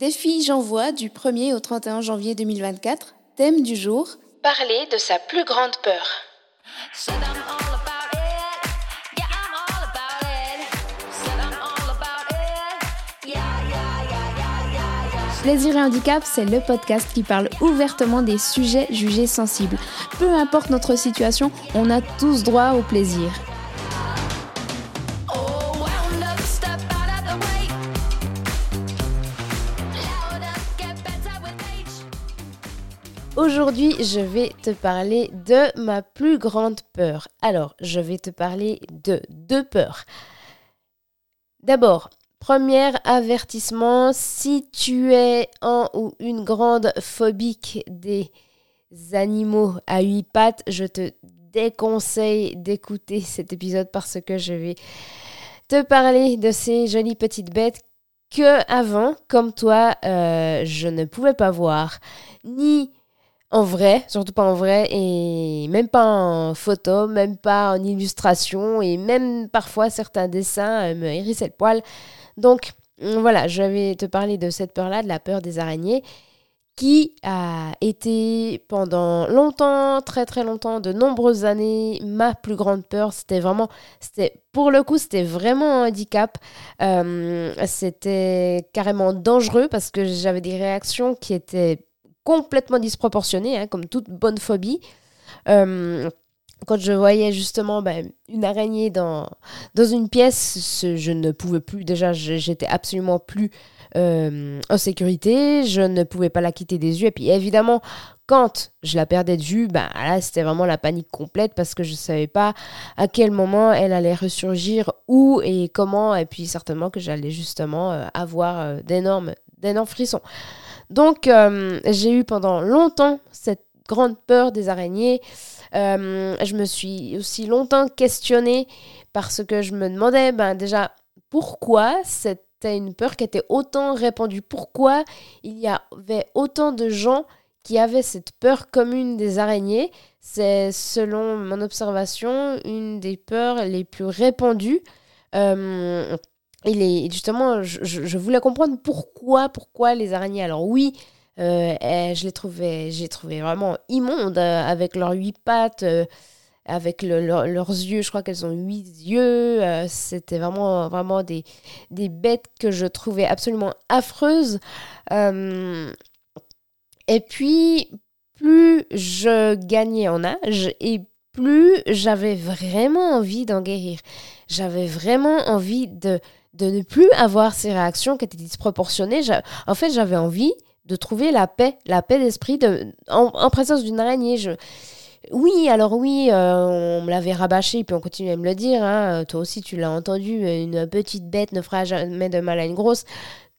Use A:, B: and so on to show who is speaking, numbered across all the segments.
A: Défi J'envoie du 1er au 31 janvier 2024. Thème du jour
B: Parler de sa plus grande peur.
A: Plaisir et handicap, c'est le podcast qui parle ouvertement des sujets jugés sensibles. Peu importe notre situation, on a tous droit au plaisir. Aujourd'hui, je vais te parler de ma plus grande peur. Alors, je vais te parler de deux peurs. D'abord, premier avertissement, si tu es un ou une grande phobique des animaux à huit pattes, je te déconseille d'écouter cet épisode parce que je vais te parler de ces jolies petites bêtes que avant, comme toi, euh, je ne pouvais pas voir ni en vrai, surtout pas en vrai, et même pas en photo, même pas en illustration, et même parfois certains dessins euh, me hérissaient le poil. Donc voilà, je vais te parler de cette peur-là, de la peur des araignées, qui a été pendant longtemps, très très longtemps, de nombreuses années, ma plus grande peur. C'était vraiment, c'était pour le coup, c'était vraiment un handicap. Euh, c'était carrément dangereux parce que j'avais des réactions qui étaient complètement disproportionné, hein, comme toute bonne phobie. Euh, quand je voyais justement ben, une araignée dans, dans une pièce, je ne pouvais plus, déjà j'étais absolument plus euh, en sécurité, je ne pouvais pas la quitter des yeux. Et puis évidemment, quand je la perdais de vue, là c'était vraiment la panique complète parce que je ne savais pas à quel moment elle allait ressurgir, où et comment, et puis certainement que j'allais justement euh, avoir d'énormes frissons. Donc, euh, j'ai eu pendant longtemps cette grande peur des araignées. Euh, je me suis aussi longtemps questionnée parce que je me demandais ben, déjà pourquoi c'était une peur qui était autant répandue? Pourquoi il y avait autant de gens qui avaient cette peur commune des araignées? C'est, selon mon observation, une des peurs les plus répandues. Euh, il est justement, je, voulais comprendre pourquoi, pourquoi les araignées. Alors oui, euh, eh, je les trouvais, j'ai trouvé vraiment immondes euh, avec leurs huit pattes, euh, avec leurs yeux. Je crois qu'elles ont huit yeux. C'était vraiment, vraiment des, des bêtes que je trouvais absolument affreuses. et puis, plus je gagnais en âge et plus j'avais vraiment envie d'en guérir. J'avais vraiment envie de de ne plus avoir ces réactions qui étaient disproportionnées. En fait, j'avais envie de trouver la paix, la paix d'esprit en, présence d'une araignée. Oui, alors oui, euh, on me l'avait rabâché, puis on continue à me le dire. Hein. toi aussi, tu l'as entendu, une petite bête ne fera jamais de mal à une grosse.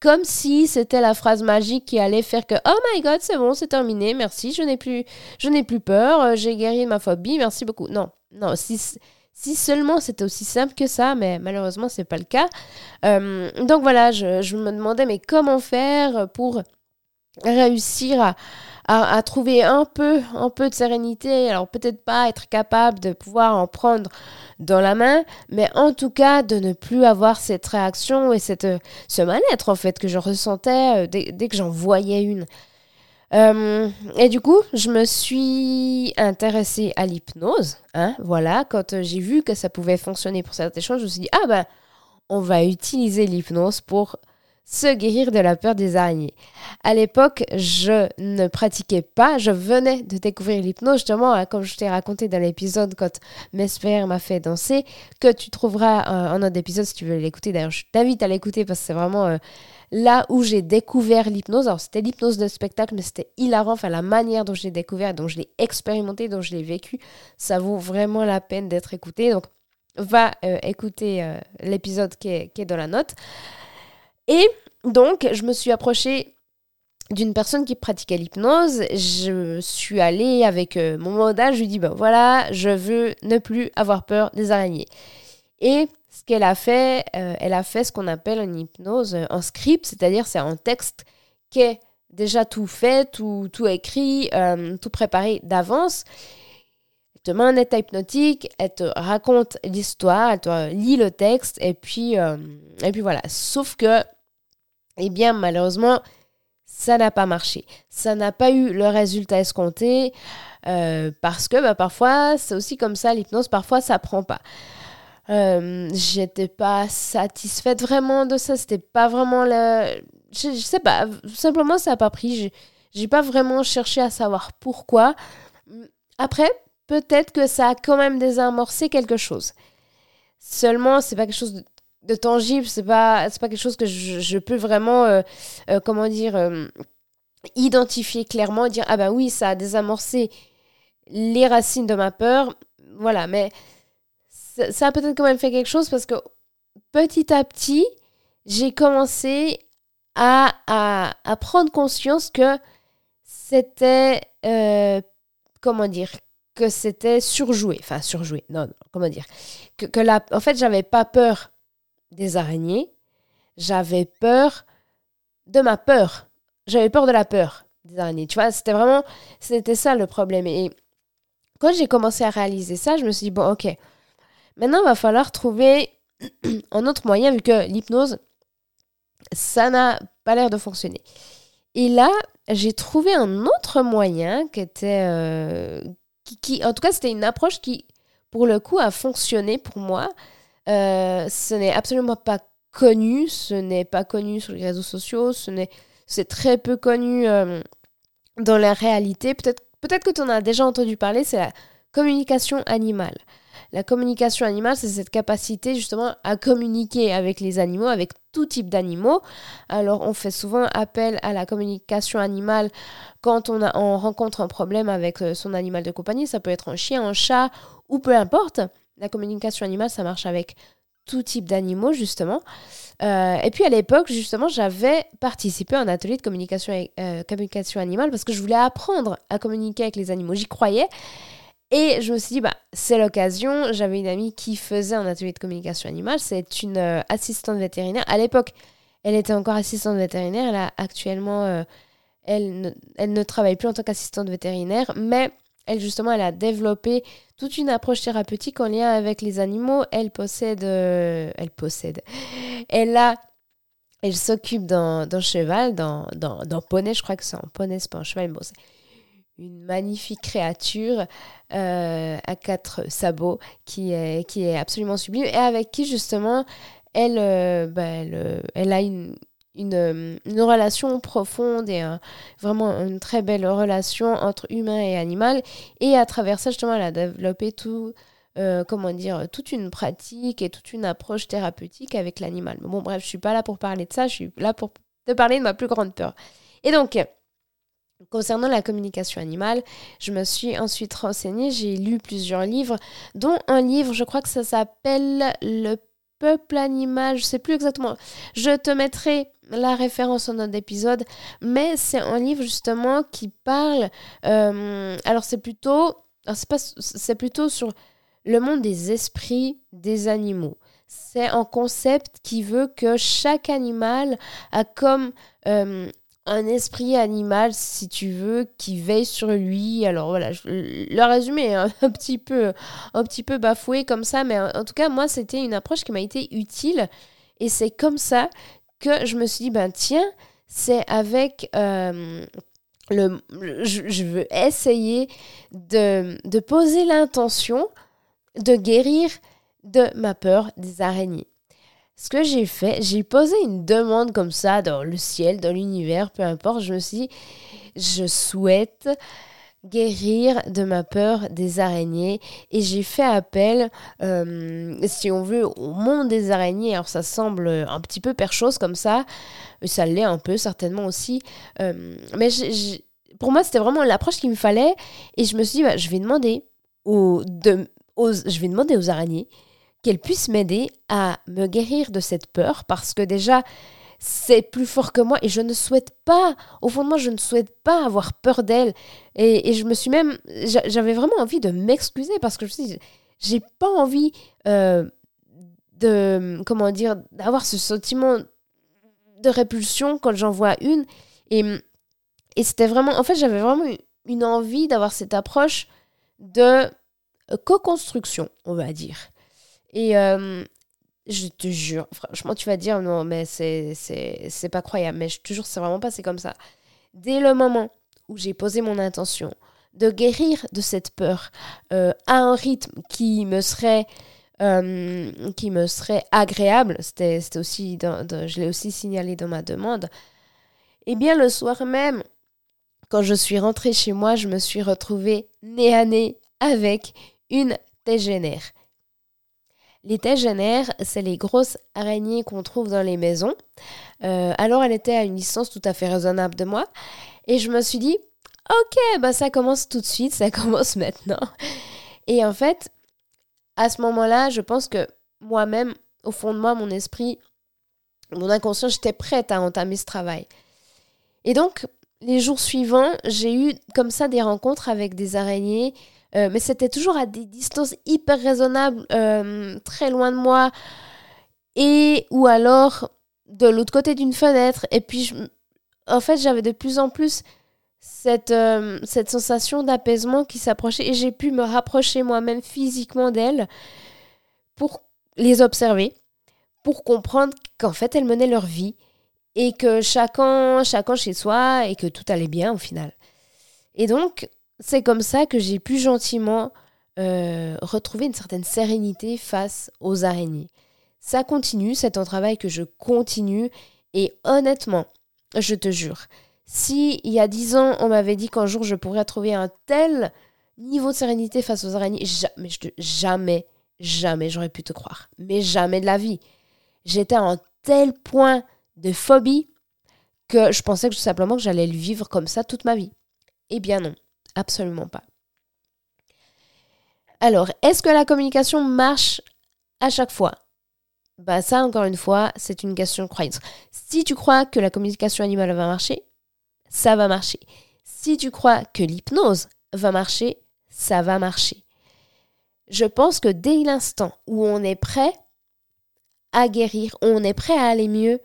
A: Comme si c'était la phrase magique qui allait faire que oh my god c'est bon c'est terminé merci je n'ai plus je n'ai plus peur euh, j'ai guéri ma phobie merci beaucoup non non si si seulement c'était aussi simple que ça, mais malheureusement, c'est pas le cas. Euh, donc voilà, je, me demandais, mais comment faire pour réussir à, trouver un peu, un peu de sérénité? Alors peut-être pas être capable de pouvoir en prendre dans la main, mais en tout cas de ne plus avoir cette réaction et cette, ce mal-être en fait que je ressentais euh, dès que j'en voyais une. Euh, et du coup, je me suis intéressée à l'hypnose. Hein, voilà, quand euh, j'ai vu que ça pouvait fonctionner pour certaines choses, je me suis dit, ah ben, on va utiliser l'hypnose pour se guérir de la peur des araignées. À l'époque, je ne pratiquais pas, je venais de découvrir l'hypnose, justement, hein, comme je t'ai raconté dans l'épisode quand Mesper m'a fait danser, que tu trouveras euh, en un épisode si tu veux l'écouter. D'ailleurs, je t'invite à l'écouter parce que c'est vraiment là où j'ai découvert l'hypnose. Alors, c'était l'hypnose de spectacle, mais c'était hilarant. Enfin, la manière dont je l'ai découvert, dont je l'ai expérimenté, dont je l'ai vécu, ça vaut vraiment la peine d'être écouté. Donc, va euh, écouter euh, l'épisode qui est, dans la note. Et donc, je me suis approchée d'une personne qui pratiquait l'hypnose. Je suis allée avec euh, mon modèle, je lui dis, ben voilà, je veux ne plus avoir peur des araignées. Et ce qu'elle a fait, euh, elle a fait ce qu'on appelle une hypnose en script, c'est-à-dire c'est un texte qui est déjà tout fait, tout, tout écrit, euh, tout préparé d'avance. Elle te met un état hypnotique, elle te raconte l'histoire, elle te lit le texte, et puis, euh, et puis voilà. Sauf que, eh bien, malheureusement, ça n'a pas marché. Ça n'a pas eu le résultat escompté euh, parce que bah, parfois, c'est aussi comme ça, l'hypnose, parfois ça prend pas. Euh, j'étais pas satisfaite vraiment de ça. C'était pas vraiment le. Je, sais pas, simplement ça n'a pas pris. J'ai pas vraiment cherché à savoir pourquoi. Après, peut-être que ça a quand même désamorcé quelque chose. Seulement, c'est pas quelque chose de, tangible, c'est pas, pas quelque chose que je, peux vraiment, euh, euh, comment dire, identifier clairement dire ah ben oui, ça a désamorcé les racines de ma peur. Voilà, mais ça, a peut-être quand même fait quelque chose parce que petit à petit, j'ai commencé à, à, prendre conscience que c'était, euh, comment dire, que c'était surjoué. Enfin, surjoué, non, comment dire. Que, que la, en fait, j'avais pas peur des araignées, j'avais peur de ma peur. J'avais peur de la peur des araignées. Tu vois, c'était vraiment, c'était ça le problème. Et quand j'ai commencé à réaliser ça, je me suis dit, bon, ok, maintenant, il va falloir trouver un autre moyen, vu que l'hypnose, ça n'a pas l'air de fonctionner. Et là, j'ai trouvé un autre moyen qui était... Euh, qui, en tout cas, c'était une approche qui, pour le coup, a fonctionné pour moi. Euh, ce n'est absolument pas connu, ce n'est pas connu sur les réseaux sociaux, ce n'est, c'est très peu connu euh, dans la réalité. Peut-être peut-être que tu en as déjà entendu parler, c'est la communication animale. La communication animale, c'est cette capacité justement à communiquer avec les animaux, avec tout type d'animaux. Alors on fait souvent appel à la communication animale quand on, a, on rencontre un problème avec euh, son animal de compagnie. Ça peut être un chien, un chat ou peu importe. La communication animale, ça marche avec tout type d'animaux justement. Euh, et puis à l'époque, justement, j'avais participé à un atelier de euh, communication animale parce que je voulais apprendre à communiquer avec les animaux. J'y croyais. Et je me suis dit, bah, c'est l'occasion. J'avais une amie qui faisait un atelier de communication animale. C'est une euh, assistante vétérinaire. À l'époque, elle était encore assistante vétérinaire. Elle a actuellement, elle, ne, elle ne travaille plus en tant qu'assistante vétérinaire, mais elle, justement, elle a développé toute une approche thérapeutique en lien avec les animaux. Elle possède. Euh, elle possède. Elle a. Elle s'occupe d'un cheval, d'un poney, je crois que c'est un poney, c'est pas un cheval, bon, c'est une magnifique créature euh, à quatre sabots qui est, absolument sublime et avec qui justement elle, euh, bah, elle, elle, a une, euh, relation profonde et vraiment une très belle relation entre humain et animal. Et à travers ça, justement, elle a développé tout, euh, comment dire, toute une pratique et toute une approche thérapeutique avec l'animal. Bon, bref, je suis pas là pour parler de ça, je suis là pour te parler de ma plus grande peur. Et donc, Concernant la communication animale, je me suis ensuite renseignée, j'ai lu plusieurs livres, dont un livre, je crois que ça s'appelle Le peuple animal, je sais plus exactement. Je te mettrai la référence en notre épisode, mais c'est un livre justement qui parle. Euh, alors c'est plutôt, c'est plutôt sur le monde des esprits des animaux. C'est un concept qui veut que chaque animal a comme euh, un esprit animal, si tu veux, qui veille sur lui. Alors voilà, le résumé est un, petit peu, un petit peu bafoué comme ça, mais en, tout cas, moi, c'était une approche qui m'a été utile. Et c'est comme ça que je me suis dit, ben tiens, c'est avec euh, le, je, veux essayer de, de poser l'intention de guérir de ma peur des araignées. Ce que j'ai fait, j'ai posé une demande comme ça dans le ciel, dans l'univers, peu importe. Je me suis dit, je souhaite guérir de ma peur des araignées et j'ai fait appel, euh, si on veut, au monde des araignées. Alors ça semble un petit peu perchose comme ça, ça l'est un peu certainement aussi, euh, mais pour moi c'était vraiment l'approche qu'il me fallait et je me suis dit, bah, je vais demander aux, je vais demander aux araignées qu'elle puisse m'aider à me guérir de cette peur parce que déjà, c'est plus fort que moi et je ne souhaite pas, au fond de moi, je ne souhaite pas avoir peur d'elle. Et, je me suis même, j'avais vraiment envie de m'excuser parce que je suis j'ai pas envie euh, de, comment dire, d'avoir ce sentiment de répulsion quand j'en vois une. Et, et c'était vraiment, en fait, j'avais vraiment une envie d'avoir cette approche de co-construction, on va dire. Et euh, je te jure, franchement, tu vas dire non, mais c'est, c'est, pas croyable. Mais je te jure, c'est vraiment passé comme ça. dès le moment où j'ai posé mon intention de guérir de cette peur euh, à un rythme qui me serait euh, qui me serait agréable, c'était aussi, je l'ai aussi signalé dans ma demande, eh bien le soir même, quand je suis rentrée chez moi, je me suis retrouvée nez à nez avec une tégénère. Les tégénères, c'est les grosses araignées qu'on trouve dans les maisons. Euh, alors elle était à une distance tout à fait raisonnable de moi. Et je me suis dit, ok, bah ça commence tout de suite, ça commence maintenant. Et en fait, à ce moment-là, je pense que moi-même, au fond de moi, mon esprit, mon inconscient, j'étais prête à entamer ce travail. Et donc, les jours suivants, j'ai eu comme ça des rencontres avec des araignées, euh, mais c'était toujours à des distances hyper raisonnables, euh, très loin de moi, et ou alors de l'autre côté d'une fenêtre. Et puis, en fait, j'avais de plus en plus cette, euh, cette sensation d'apaisement qui s'approchait, et j'ai pu me rapprocher moi-même physiquement d'elles pour les observer, pour comprendre qu'en fait, elles menaient leur vie et que chacun, chacun chez soi et que tout allait bien au final. Et donc, c'est comme ça que j'ai pu gentiment euh, retrouver une certaine sérénité face aux araignées. Ça continue, c'est un travail que je continue et honnêtement, je te jure, si il y a dix ans, on m'avait dit qu'un jour je pourrais trouver un tel niveau de sérénité face aux araignées, jamais, jamais, jamais j'aurais pu te croire. Mais jamais de la vie. J'étais à un tel point de phobie que je pensais que tout simplement que j'allais le vivre comme ça toute ma vie. Eh bien non, absolument pas. Alors, est-ce que la communication marche à chaque fois? Bah ça, encore une fois, c'est une question de croyance. Si tu crois que la communication animale va marcher, ça va marcher. Si tu crois que l'hypnose va marcher, ça va marcher. Je pense que dès l'instant où on est prêt à guérir, on est prêt à aller mieux,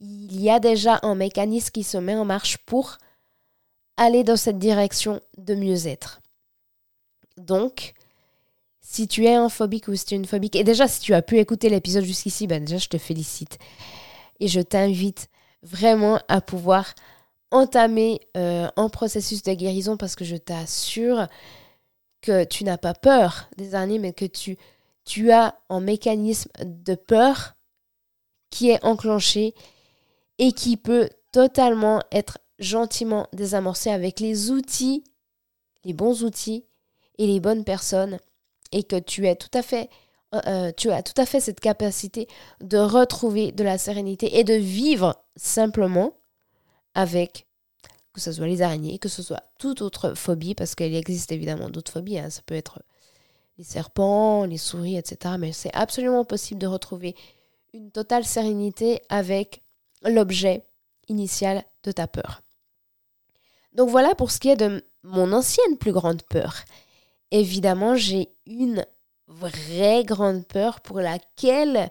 A: il y a déjà un mécanisme qui se met en marche pour aller dans cette direction de mieux-être. Donc, si tu es un phobique ou si tu es une phobique, et déjà si tu as pu écouter l'épisode jusqu'ici, ben déjà je te félicite. Et je t'invite vraiment à pouvoir entamer euh, un processus de guérison parce que je t'assure que tu n'as pas peur des araignées, mais que tu, tu as un mécanisme de peur qui est enclenché et qui peut totalement être gentiment désamorcé avec les outils, les bons outils et les bonnes personnes et que tu es tout à fait euh, euh, tu as tout à fait cette capacité de retrouver de la sérénité et de vivre simplement avec que ce soit les araignées, que ce soit toute autre phobie, parce qu'il existe évidemment d'autres phobies, hein. ça peut être les serpents, les souris, etc. Mais c'est absolument possible de retrouver une totale sérénité avec l'objet initial de ta peur. Donc voilà pour ce qui est de mon ancienne plus grande peur. Évidemment, j'ai une vraie grande peur pour laquelle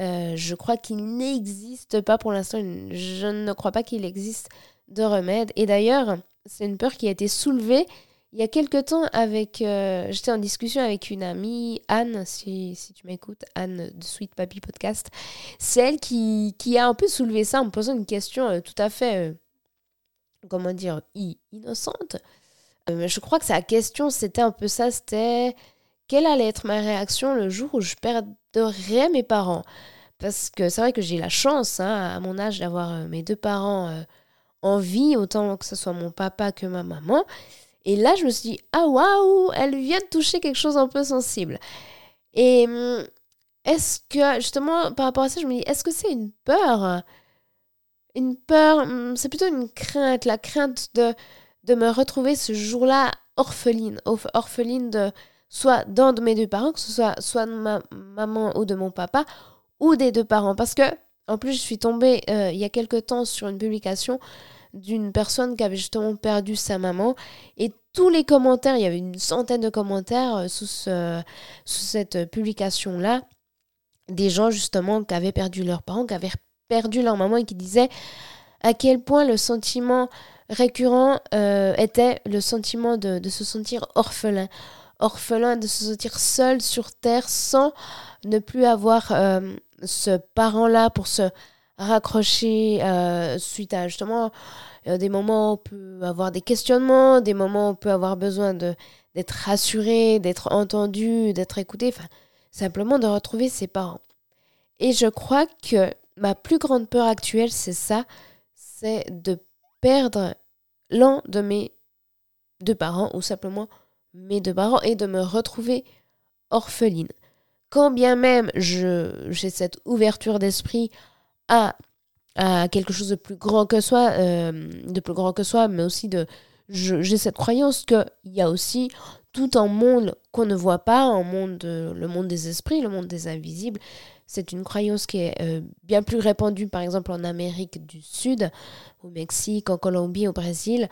A: euh, je crois qu'il n'existe pas pour l'instant, je ne crois pas qu'il existe de remède. Et d'ailleurs, c'est une peur qui a été soulevée il y a quelque temps avec... Euh, j'étais en discussion avec une amie, Anne, si, tu m'écoutes, Anne de Sweet Papi Podcast. C'est elle qui, a un peu soulevé ça en me posant une question euh, tout à fait, comment dire, innocente. je crois que sa question, c'était un peu ça, c'était quelle allait être ma réaction le jour où je perdrais mes parents? Parce que c'est vrai que j'ai la chance, hein, à mon âge, d'avoir mes deux parents en vie, autant que ce soit mon papa que ma maman. Et là, je me suis dit, ah waouh, elle vient de toucher quelque chose un peu sensible. Et hum, est-ce que, justement, par rapport à ça, je me dis, est-ce que c'est une peur? Une peur, hum, c'est plutôt une crainte, la crainte de, de me retrouver ce jour-là orpheline, orpheline de soit d'un de mes deux parents, que ce soit soit de ma maman ou de mon papa, ou des deux parents. Parce que, en plus, je suis tombée euh, il y a quelque temps sur une publication d'une personne qui avait justement perdu sa maman. Et tous les commentaires, il y avait une centaine de commentaires euh, sous, ce, sous cette publication-là, des gens justement qui avaient perdu leurs parents, qui avaient perdu leur maman et qui disaient à quel point le sentiment récurrent euh, était le sentiment de, se sentir orphelin. Orphelin, de se sentir seul sur Terre sans ne plus avoir euh, ce parent-là pour se raccrocher euh, suite à justement des moments où on peut avoir des questionnements, des moments où on peut avoir besoin de d'être rassuré, d'être entendu, d'être écouté, enfin simplement de retrouver ses parents. Et je crois que ma plus grande peur actuelle, c'est ça, c'est de perdre l'un de mes deux parents ou simplement mes deux parents et de me retrouver orpheline. Quand bien même j'ai cette ouverture d'esprit à, quelque chose de plus grand que soi, euh, de plus grand que soi, mais aussi de j'ai cette croyance qu'il y a aussi tout un monde qu'on ne voit pas, un monde, le monde des esprits, le monde des invisibles. C'est une croyance qui est euh, bien plus répandue, par exemple, en Amérique du Sud, au Mexique, en Colombie, au Brésil.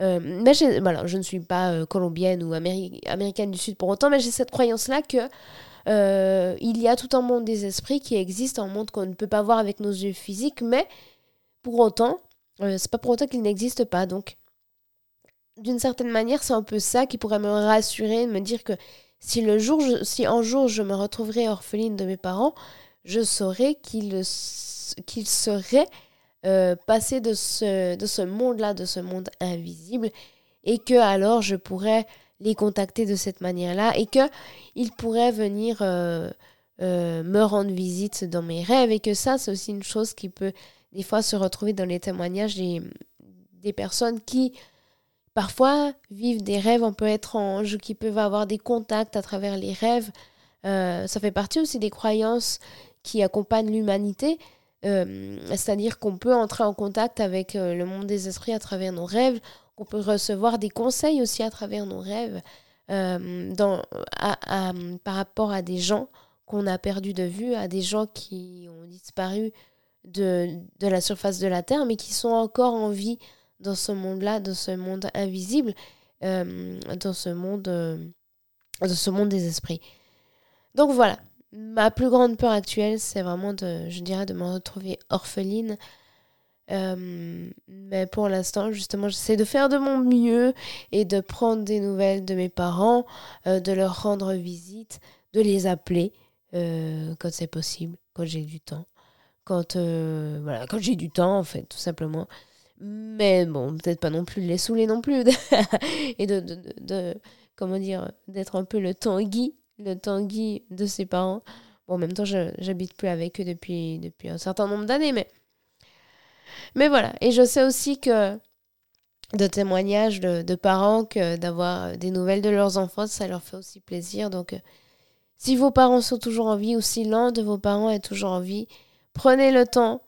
A: Euh, mais voilà, je ne suis pas euh, colombienne ou américaine du Sud pour autant, mais j'ai cette croyance-là que il y a tout un monde des esprits qui existe, un monde qu'on ne peut pas voir avec nos yeux physiques, mais pour autant, c'est pas pour autant qu'il n'existe pas. Donc, d'une certaine manière, c'est un peu ça qui pourrait me rassurer, me dire que si, le jour, si un jour je me retrouverai orpheline de mes parents, je saurais qu'ils qu'ils seraient euh, passés de ce, de ce monde-là, de ce monde invisible, et que alors je pourrais les contacter de cette manière-là, et qu'ils pourraient venir euh, euh, me rendre visite dans mes rêves, et que ça, c'est aussi une chose qui peut des fois se retrouver dans les témoignages des, des personnes qui parfois vivent des rêves un peu étranges, qui peuvent avoir des contacts à travers les rêves. Euh, ça fait partie aussi des croyances qui accompagnent l'humanité, euh, c'est-à-dire qu'on peut entrer en contact avec euh, le monde des esprits à travers nos rêves, qu'on peut recevoir des conseils aussi à travers nos rêves par rapport à des gens qu'on a perdus de vue, à des gens qui ont disparu de, de la surface de la Terre, mais qui sont encore en vie dans ce monde-là, dans ce monde invisible, euh, dans ce monde, euh, dans ce monde des esprits. Donc voilà, ma plus grande peur actuelle, c'est vraiment de, je dirais, de me retrouver orpheline. Euh, mais pour l'instant, justement, j'essaie de faire de mon mieux et de prendre des nouvelles de mes parents, de leur rendre visite, de les appeler quand c'est possible, quand j'ai du temps. Quand, voilà, quand j'ai du temps, en fait, tout simplement mais bon, peut-être pas non plus les saouler non plus, et de, de, de, comment dire, d'être un peu le Tanguy, le Tanguy de ses parents. Bon, en même temps, j'habite plus avec eux depuis, depuis un certain nombre d'années, mais... Mais voilà, et je sais aussi que de témoignages de, de parents que d'avoir des nouvelles de leurs enfants, ça leur fait aussi plaisir. Donc, euh, si vos parents sont toujours en vie ou si l'un de vos parents est toujours en vie, prenez le temps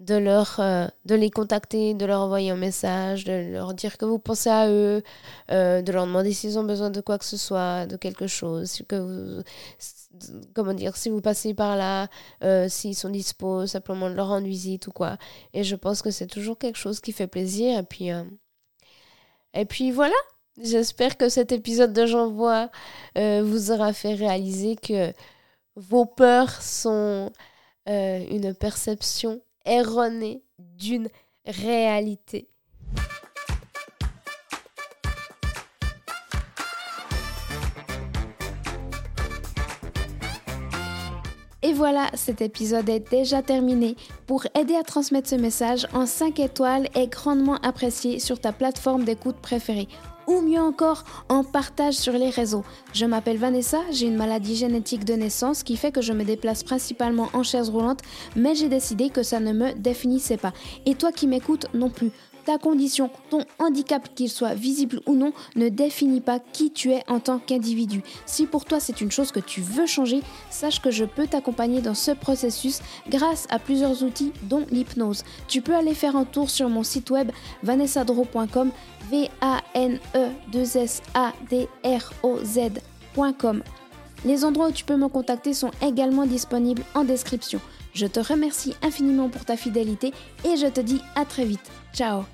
A: de, leur, euh, de les contacter, de leur envoyer un message, de leur dire que vous pensez à eux, euh, de leur demander s'ils ont besoin de quoi que ce soit, de quelque chose, que comment dire, si vous passez par là, euh, s'ils sont dispo, simplement de leur rendre visite ou quoi. Et je pense que c'est toujours quelque chose qui fait plaisir. Et puis, et puis voilà, j'espère que cet épisode de J'envoie vous aura fait réaliser que vos peurs sont une perception erronée d'une réalité.
C: Et voilà, cet épisode est déjà terminé. Pour aider à transmettre ce message en 5 étoiles est grandement apprécié sur ta plateforme d'écoute préférée ou mieux encore en partage sur les réseaux. Je m'appelle Vanessa, j'ai une maladie génétique de naissance qui fait que je me déplace principalement en chaise roulante, mais j'ai décidé que ça ne me définissait pas. Et toi qui m'écoutes non plus ta condition, ton handicap, qu'il soit visible ou non, ne définit pas qui tu es en tant qu'individu. Si pour toi c'est une chose que tu veux changer, sache que je peux t'accompagner dans ce processus grâce à plusieurs outils dont l'hypnose. Tu peux aller faire un tour sur mon site web vanessadro.com v a n e 2 s a d r o z.com. Les endroits où tu peux me contacter sont également disponibles en description. Je te remercie infiniment pour ta fidélité et je te dis à très vite. Ciao.